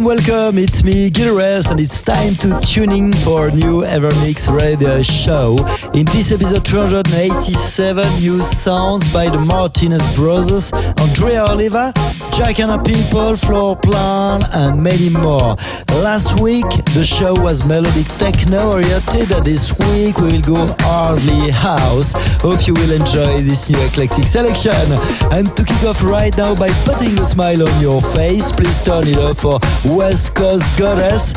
Welcome, welcome. It's me, Gil Everest, and it's time to tune in for a new Evermix radio show. In this episode 287, new sounds by the Martinez brothers, Andrea Oliva, Jack and People, Floor Plan, and many more. Last week, the show was melodic techno oriented, and this week we will go hardly house. Hope you will enjoy this new eclectic selection. And to kick off right now by putting a smile on your face, please turn it up for West Coast Goddess,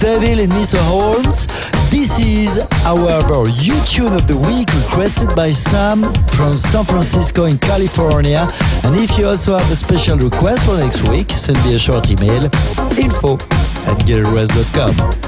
Devil and Mr. Holmes. This is, however, U tune of the week requested by Sam from San Francisco in California. And if you also have a special request for next week, send me a short email info at getRest.com.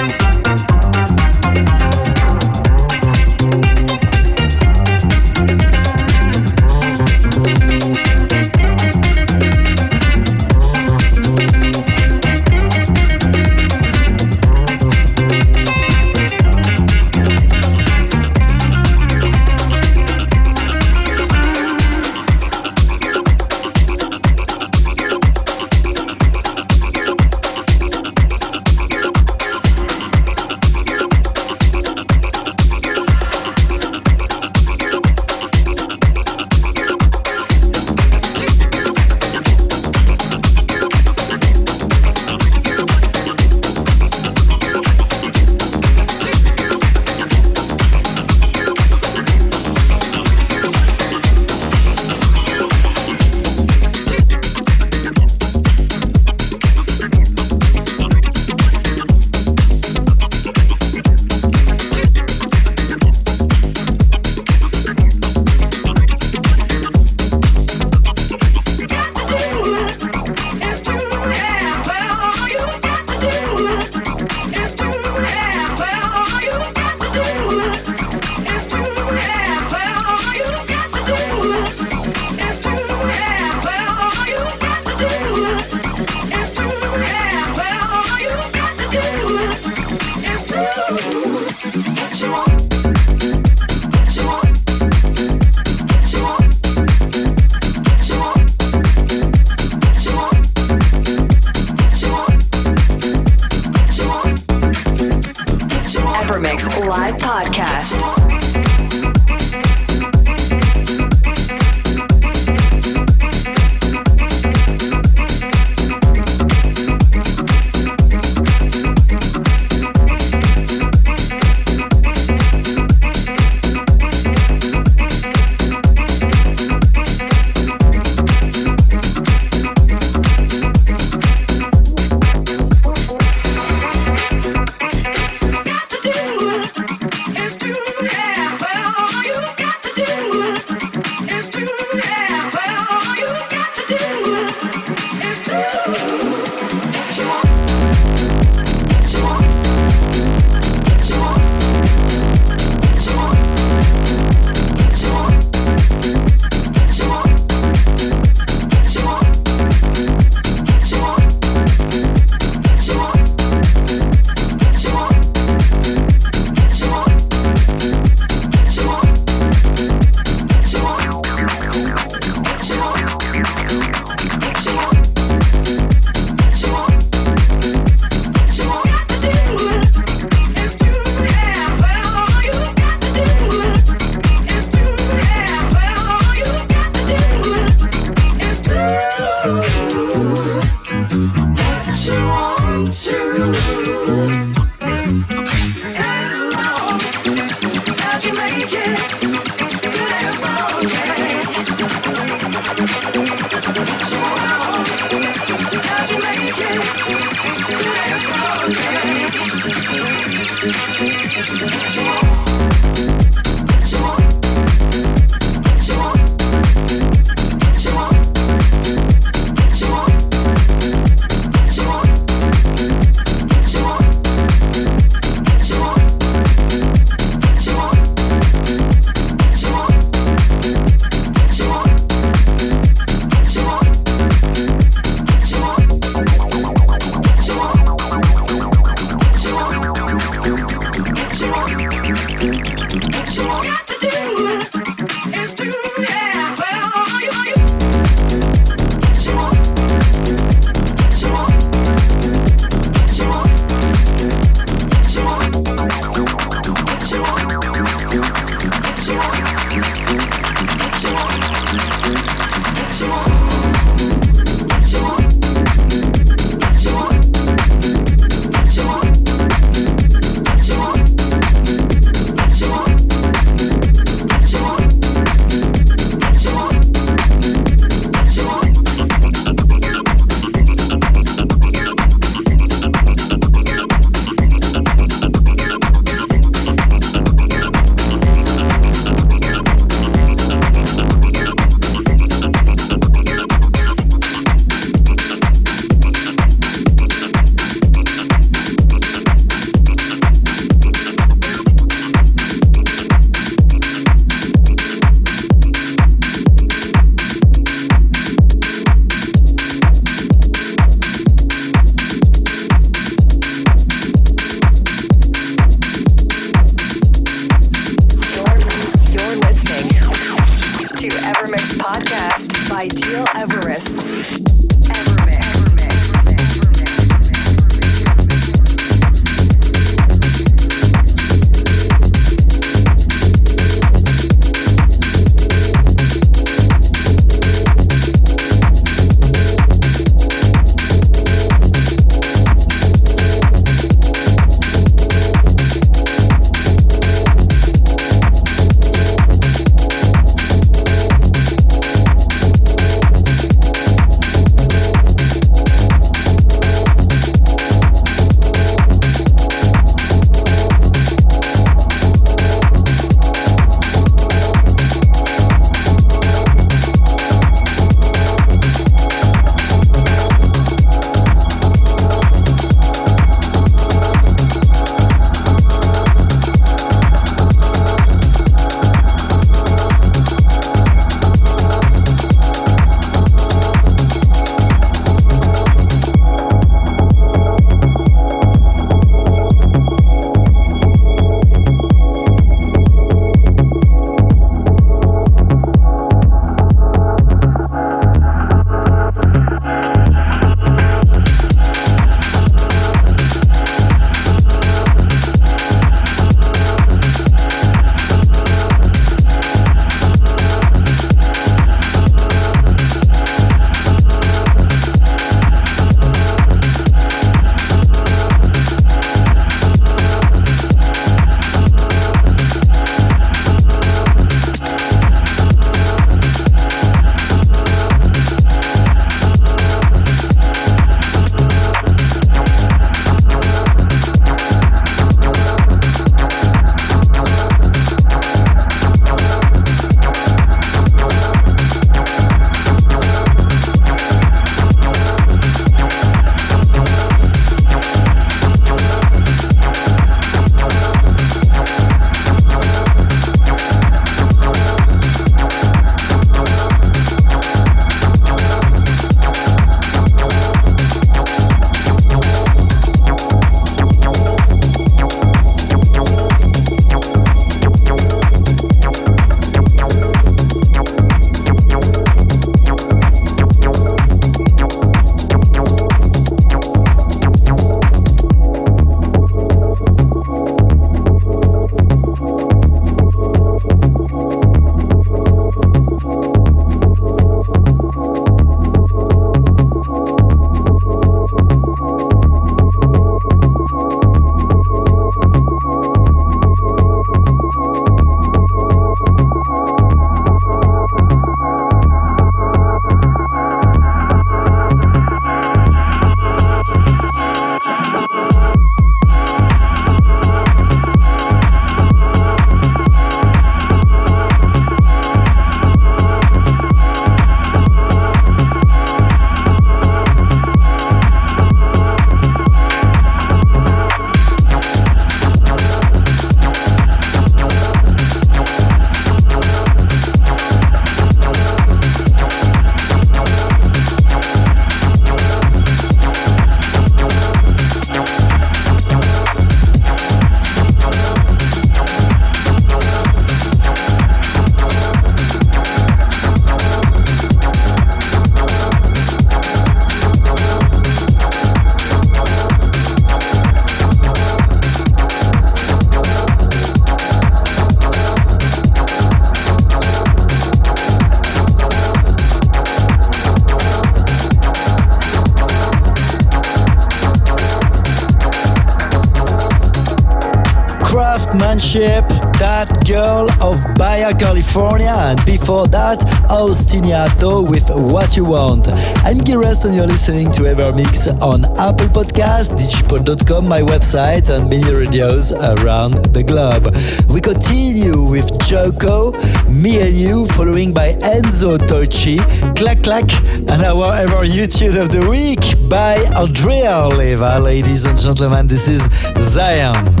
before that, Austiniato with What You Want. I'm Gil Everest and you're listening to Evermix on Apple Podcasts, digipod.com, my website, and many radios around the globe. We continue with Joko, Me and You, following by Enzo Tocci, Clack Clack, and our ever YouTube of the week by Andrea Oliva. Ladies and gentlemen, this is Zion.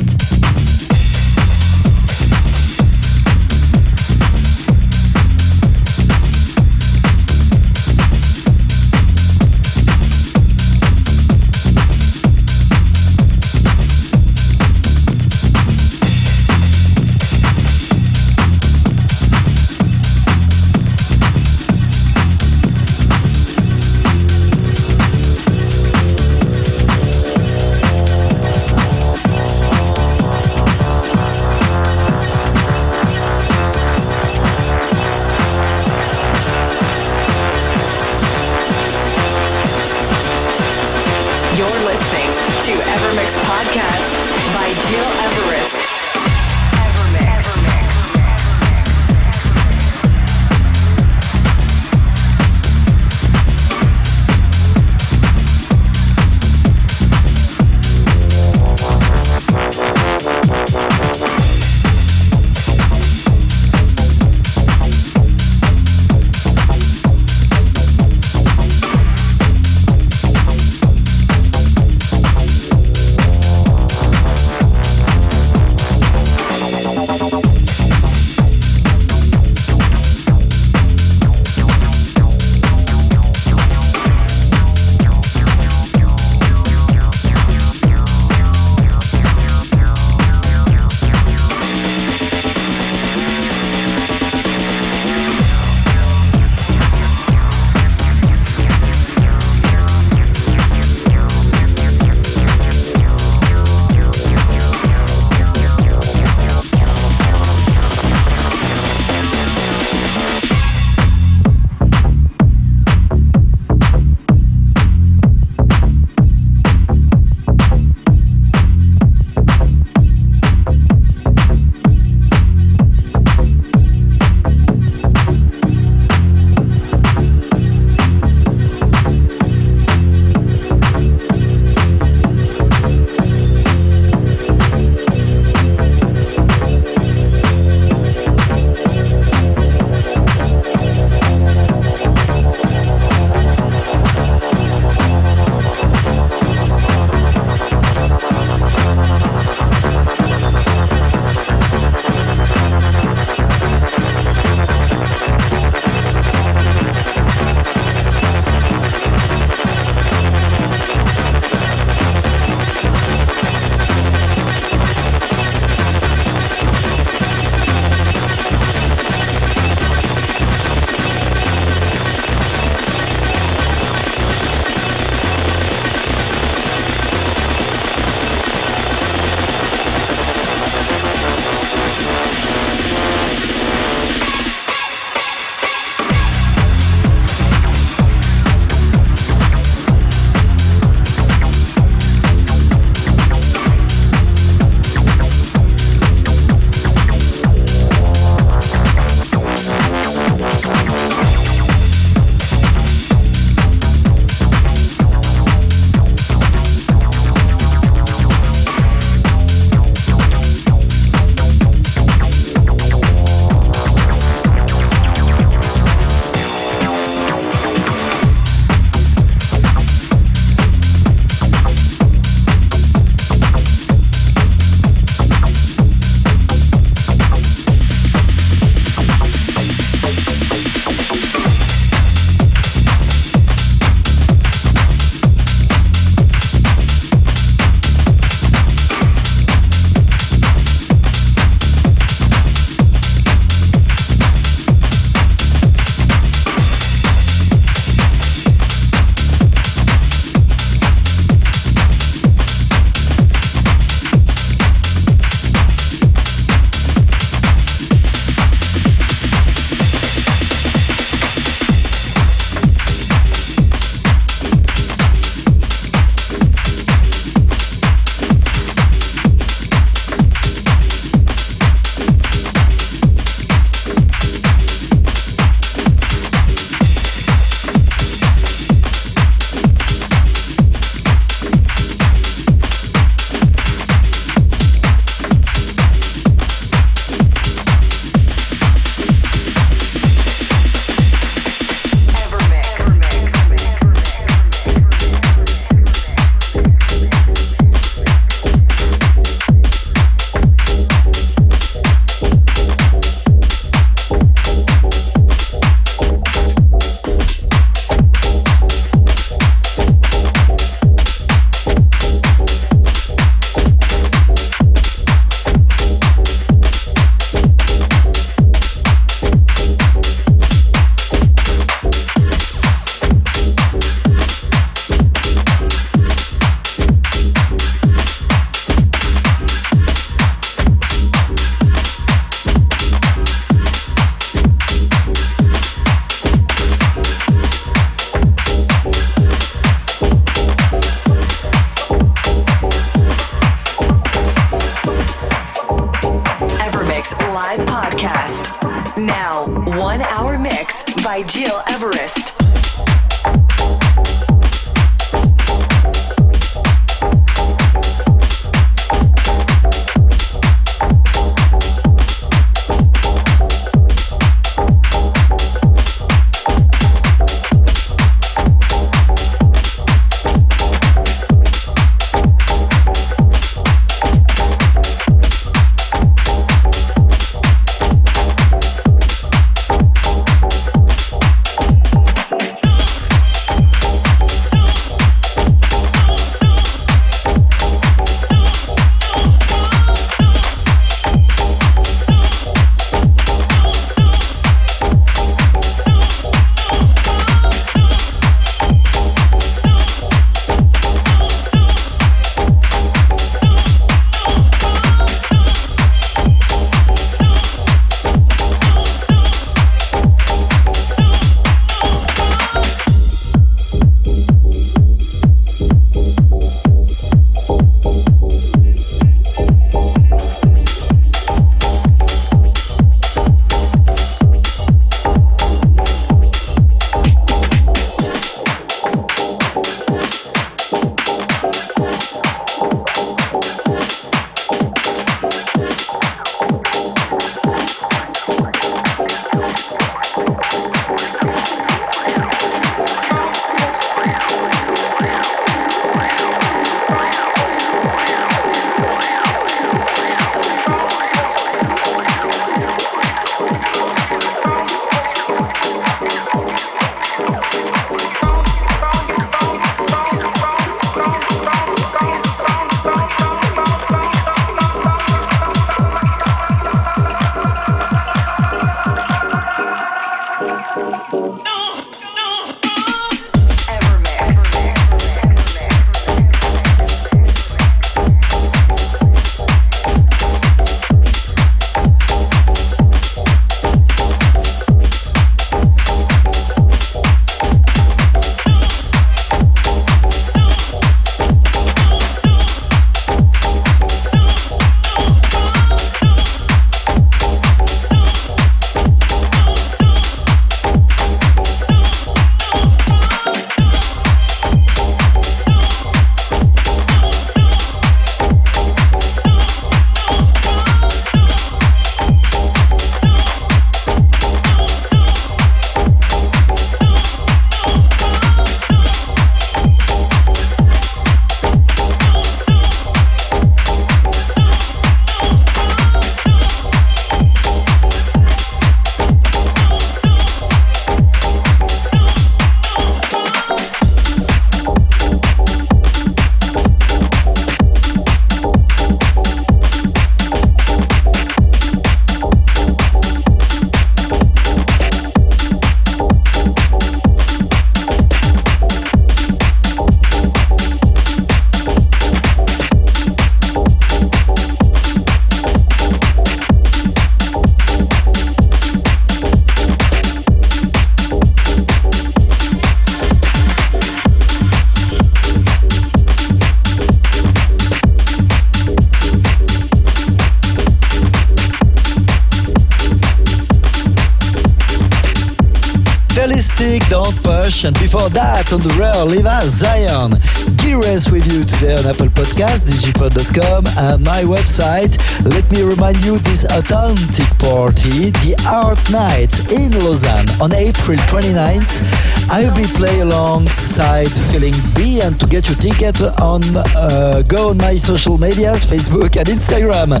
On the rail, Liva Zion. Gearless with you today on Apple Podcast, digipod.com, and my website. Let me remind you this authentic party, the Art Night in Lausanne on April 29th. I'll be playing alongside Feeling B, and to get your ticket on, uh, go on my social medias, Facebook and Instagram.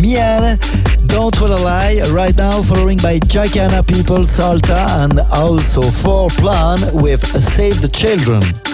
Mian, don't wanna lie, right now following by Jacana People, Salta, and also For Plan with Save the Children.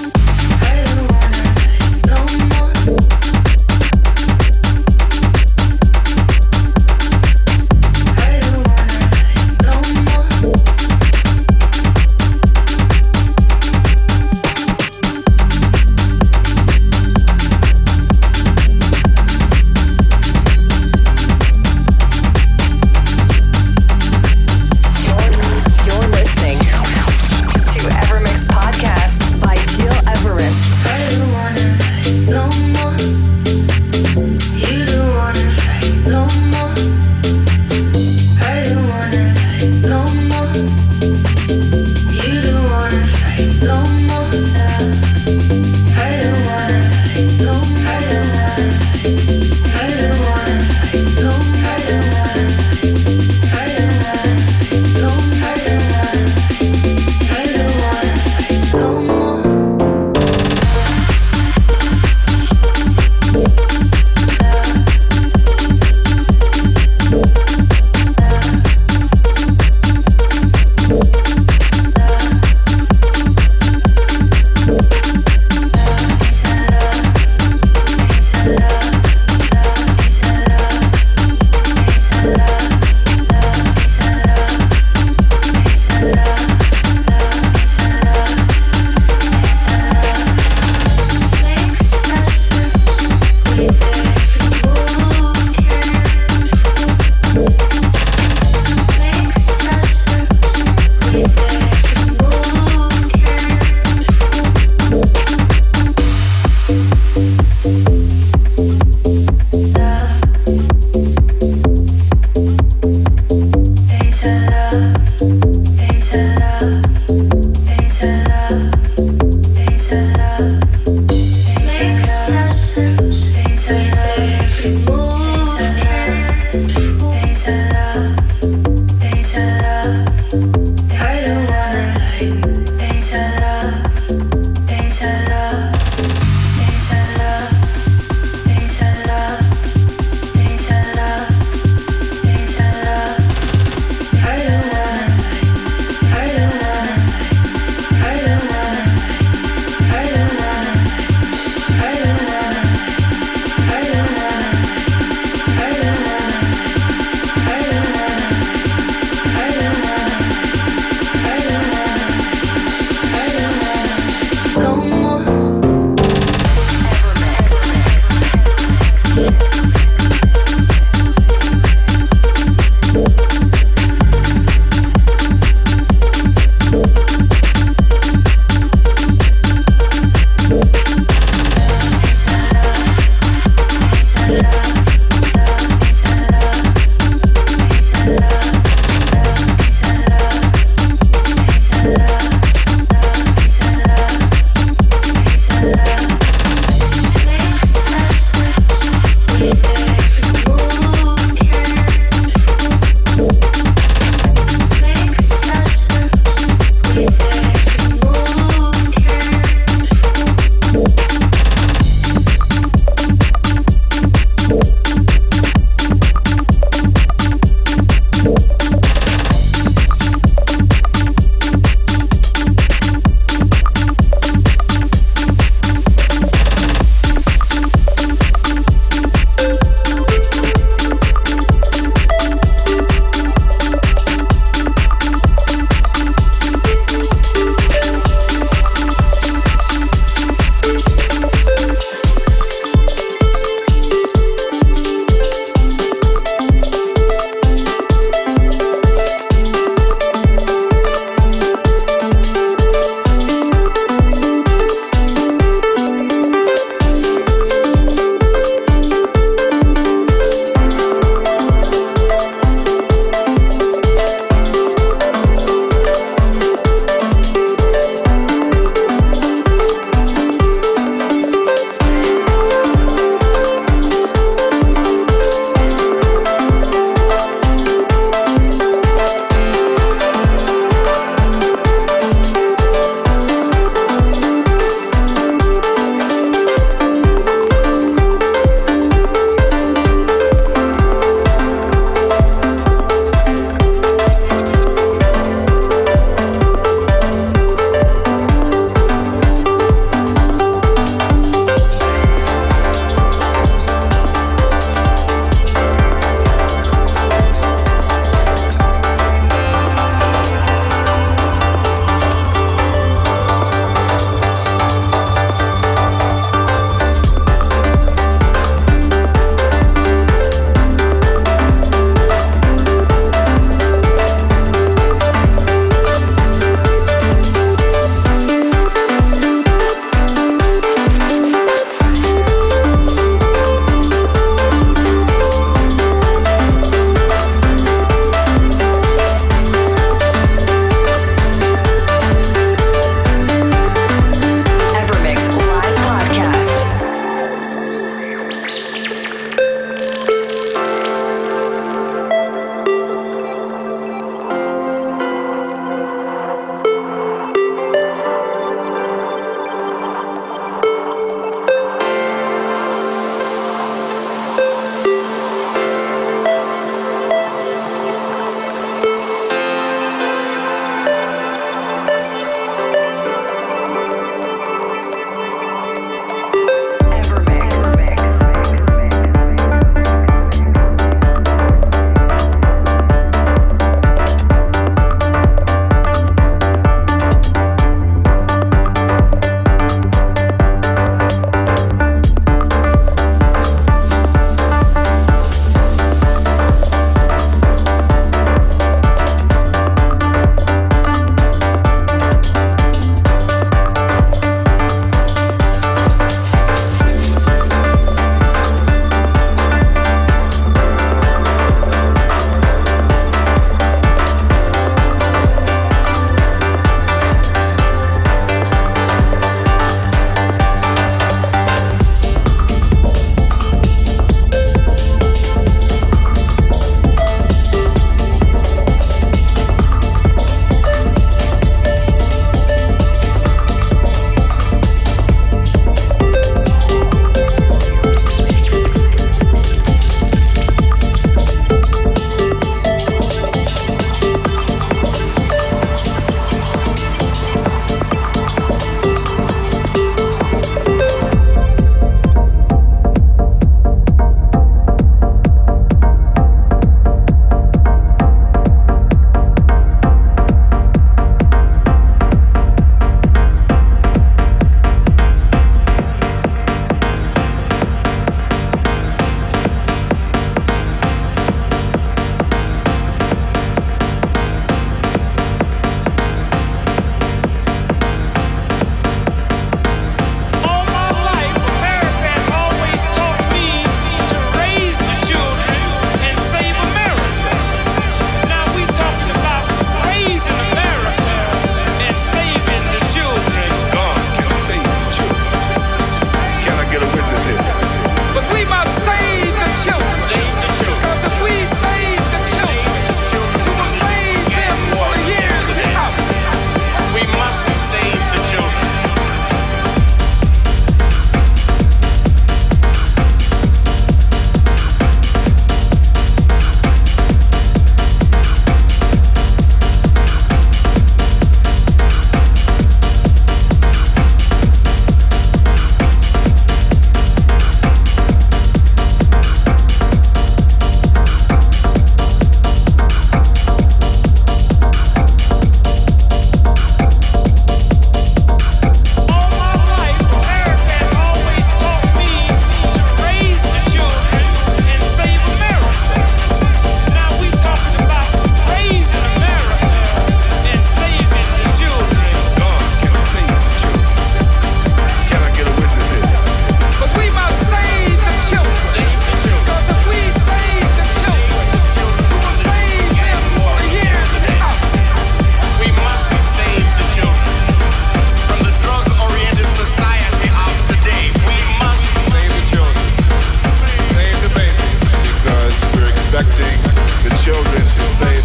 the children should say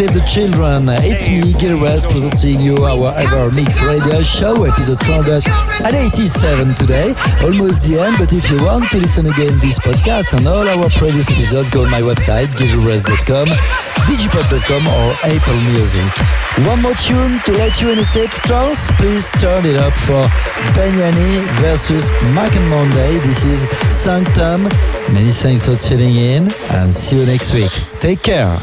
Save the Children. It's me, Gil Everest, presenting you our EverMix Radio Show, episode 287 today. Almost the end, but if you want to listen again this podcast and all our previous episodes, go on my website, gilrest.com, digipod.com or Apple Music. One more tune to let you in a state of trance. Please turn it up for Banyani versus Mark and Monday. This is Sanctum. Many thanks for tuning in and see you next week. Take care.